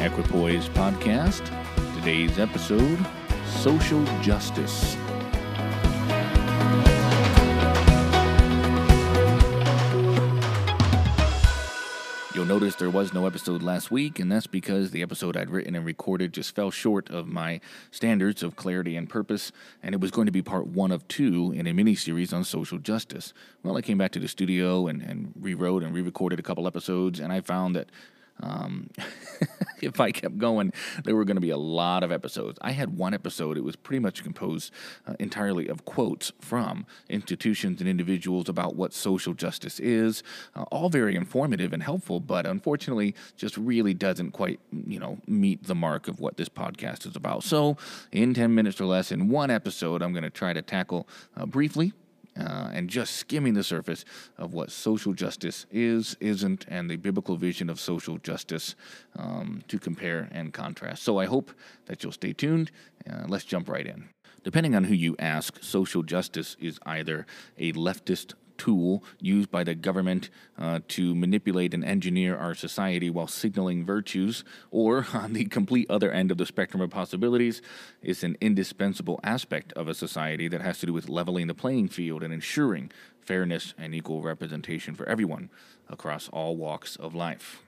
Equipoise podcast. Today's episode Social Justice. You'll notice there was no episode last week, and that's because the episode I'd written and recorded just fell short of my standards of clarity and purpose, and it was going to be part one of two in a mini series on social justice. Well, I came back to the studio and, and rewrote and re recorded a couple episodes, and I found that um, if I kept going, there were going to be a lot of episodes. I had one episode, it was pretty much composed uh, entirely of quotes from institutions and individuals about what social justice is, uh, all very informative and helpful, but unfortunately just really doesn't quite, you know, meet the mark of what this podcast is about. So, in 10 minutes or less, in one episode, I'm going to try to tackle uh, briefly uh, and just skimming the surface of what social justice is, isn't, and the biblical vision of social justice um, to compare and contrast. So I hope that you'll stay tuned. Uh, let's jump right in. Depending on who you ask, social justice is either a leftist tool used by the government uh, to manipulate and engineer our society while signaling virtues, or on the complete other end of the spectrum of possibilities, is an indispensable aspect of a society that has to do with leveling the playing field and ensuring fairness and equal representation for everyone across all walks of life.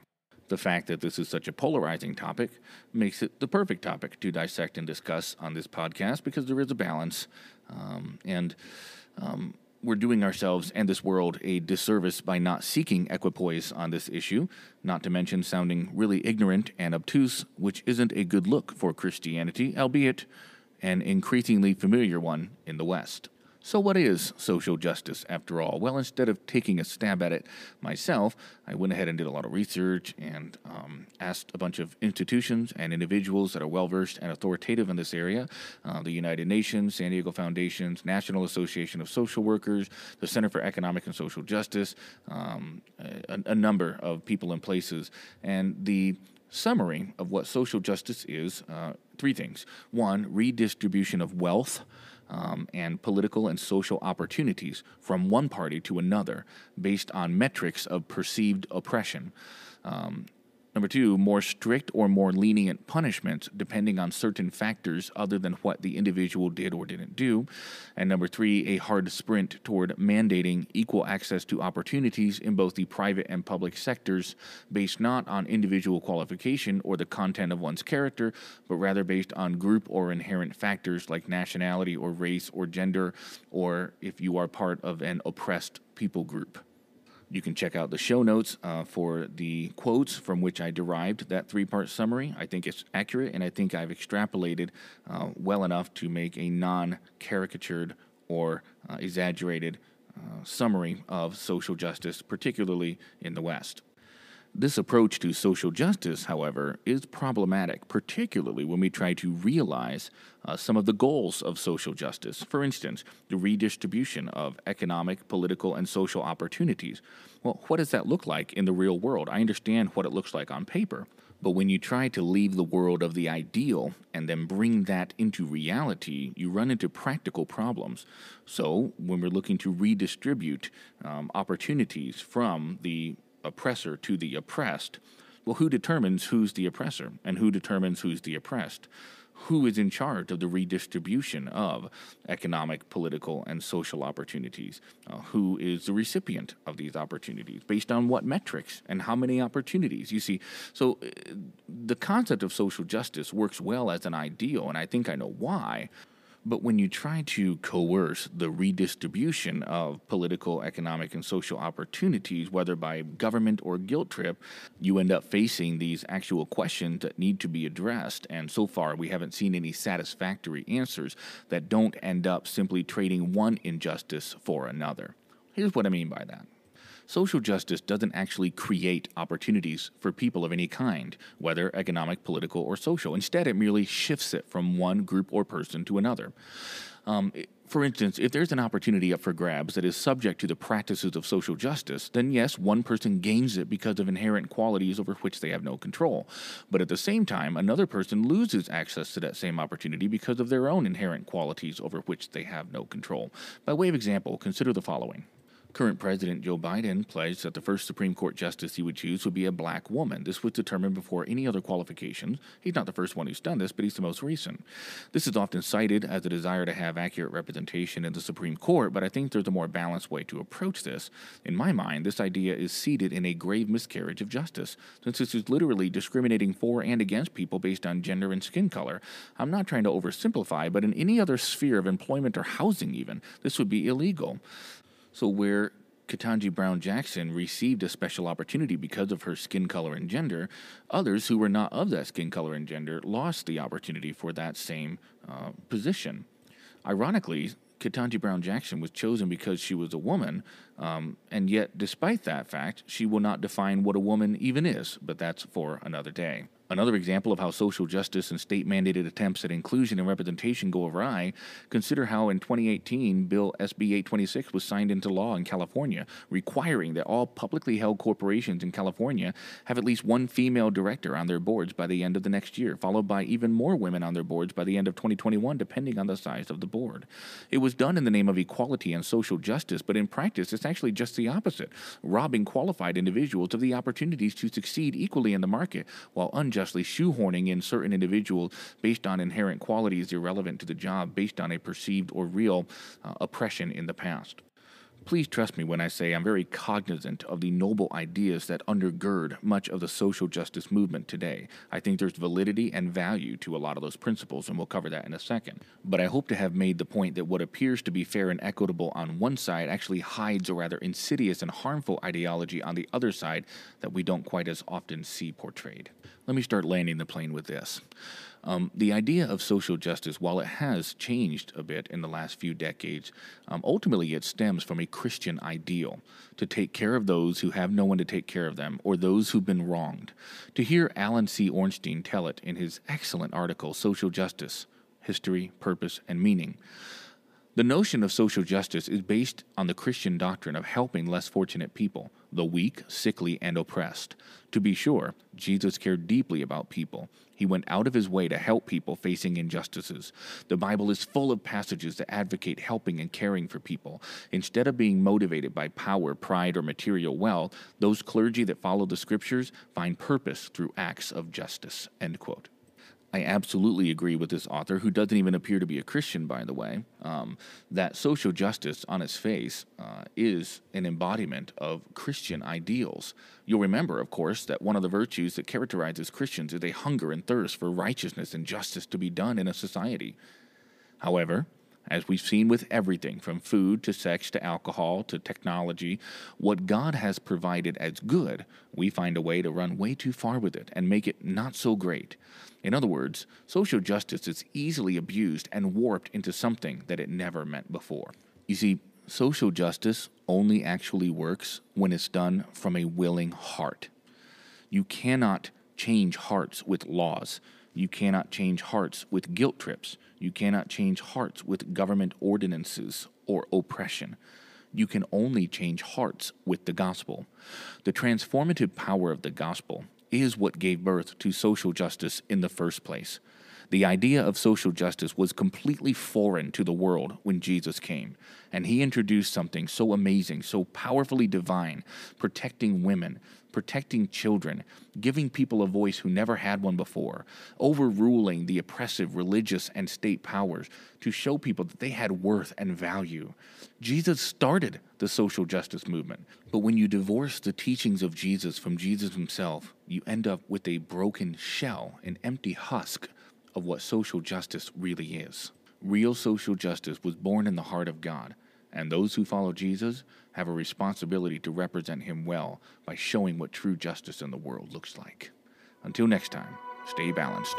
The fact that this is such a polarizing topic makes it the perfect topic to dissect and discuss on this podcast because there is a balance. Um, and um, we're doing ourselves and this world a disservice by not seeking equipoise on this issue, not to mention sounding really ignorant and obtuse, which isn't a good look for Christianity, albeit an increasingly familiar one in the West. So, what is social justice after all? Well, instead of taking a stab at it myself, I went ahead and did a lot of research and um, asked a bunch of institutions and individuals that are well versed and authoritative in this area uh, the United Nations, San Diego Foundations, National Association of Social Workers, the Center for Economic and Social Justice, um, a, a number of people and places. And the summary of what social justice is uh, three things one, redistribution of wealth um, and political and social opportunities from one party to another based on metrics of perceived oppression. Um, Number two, more strict or more lenient punishments depending on certain factors other than what the individual did or didn't do. And number three, a hard sprint toward mandating equal access to opportunities in both the private and public sectors based not on individual qualification or the content of one's character, but rather based on group or inherent factors like nationality or race or gender, or if you are part of an oppressed people group. You can check out the show notes uh, for the quotes from which I derived that three part summary. I think it's accurate, and I think I've extrapolated uh, well enough to make a non caricatured or uh, exaggerated uh, summary of social justice, particularly in the West. This approach to social justice, however, is problematic, particularly when we try to realize uh, some of the goals of social justice. For instance, the redistribution of economic, political, and social opportunities. Well, what does that look like in the real world? I understand what it looks like on paper. But when you try to leave the world of the ideal and then bring that into reality, you run into practical problems. So, when we're looking to redistribute um, opportunities from the oppressor to the oppressed, well, who determines who's the oppressor and who determines who's the oppressed? Who is in charge of the redistribution of economic, political, and social opportunities? Uh, who is the recipient of these opportunities? Based on what metrics and how many opportunities? You see, so uh, the concept of social justice works well as an ideal, and I think I know why. But when you try to coerce the redistribution of political, economic, and social opportunities, whether by government or guilt trip, you end up facing these actual questions that need to be addressed. And so far, we haven't seen any satisfactory answers that don't end up simply trading one injustice for another. Here's what I mean by that. Social justice doesn't actually create opportunities for people of any kind, whether economic, political, or social. Instead, it merely shifts it from one group or person to another. Um, for instance, if there's an opportunity up for grabs that is subject to the practices of social justice, then yes, one person gains it because of inherent qualities over which they have no control. But at the same time, another person loses access to that same opportunity because of their own inherent qualities over which they have no control. By way of example, consider the following Current President Joe Biden pledged that the first Supreme Court justice he would choose would be a black woman. This was determined before any other qualifications. He's not the first one who's done this, but he's the most recent. This is often cited as a desire to have accurate representation in the Supreme Court, but I think there's a more balanced way to approach this. In my mind, this idea is seated in a grave miscarriage of justice, since this is literally discriminating for and against people based on gender and skin color. I'm not trying to oversimplify, but in any other sphere of employment or housing, even, this would be illegal. So, where Ketanji Brown Jackson received a special opportunity because of her skin color and gender, others who were not of that skin color and gender lost the opportunity for that same uh, position. Ironically, Ketanji Brown Jackson was chosen because she was a woman, um, and yet, despite that fact, she will not define what a woman even is, but that's for another day. Another example of how social justice and state mandated attempts at inclusion and representation go awry, consider how in 2018 Bill SB 826 was signed into law in California, requiring that all publicly held corporations in California have at least one female director on their boards by the end of the next year, followed by even more women on their boards by the end of 2021, depending on the size of the board. It was done in the name of equality and social justice, but in practice, it's actually just the opposite, robbing qualified individuals of the opportunities to succeed equally in the market while unjust unjustly shoehorning in certain individuals based on inherent qualities irrelevant to the job, based on a perceived or real uh, oppression in the past. Please trust me when I say I'm very cognizant of the noble ideas that undergird much of the social justice movement today. I think there's validity and value to a lot of those principles, and we'll cover that in a second. But I hope to have made the point that what appears to be fair and equitable on one side actually hides a rather insidious and harmful ideology on the other side that we don't quite as often see portrayed. Let me start landing the plane with this. Um, the idea of social justice, while it has changed a bit in the last few decades, um, ultimately it stems from a Christian ideal to take care of those who have no one to take care of them or those who've been wronged. To hear Allan C. Ornstein tell it in his excellent article, Social Justice History, Purpose, and Meaning. The notion of social justice is based on the Christian doctrine of helping less fortunate people, the weak, sickly, and oppressed. To be sure, Jesus cared deeply about people. He went out of his way to help people facing injustices. The Bible is full of passages that advocate helping and caring for people. Instead of being motivated by power, pride, or material wealth, those clergy that follow the scriptures find purpose through acts of justice. End quote. I absolutely agree with this author, who doesn't even appear to be a Christian, by the way, um, that social justice on its face uh, is an embodiment of Christian ideals. You'll remember, of course, that one of the virtues that characterizes Christians is a hunger and thirst for righteousness and justice to be done in a society. However, as we've seen with everything from food to sex to alcohol to technology, what God has provided as good, we find a way to run way too far with it and make it not so great. In other words, social justice is easily abused and warped into something that it never meant before. You see, social justice only actually works when it's done from a willing heart. You cannot change hearts with laws. You cannot change hearts with guilt trips. You cannot change hearts with government ordinances or oppression. You can only change hearts with the gospel. The transformative power of the gospel is what gave birth to social justice in the first place. The idea of social justice was completely foreign to the world when Jesus came, and he introduced something so amazing, so powerfully divine, protecting women, protecting children, giving people a voice who never had one before, overruling the oppressive religious and state powers to show people that they had worth and value. Jesus started the social justice movement, but when you divorce the teachings of Jesus from Jesus himself, you end up with a broken shell, an empty husk of what social justice really is. Real social justice was born in the heart of God, and those who follow Jesus have a responsibility to represent him well by showing what true justice in the world looks like. Until next time, stay balanced.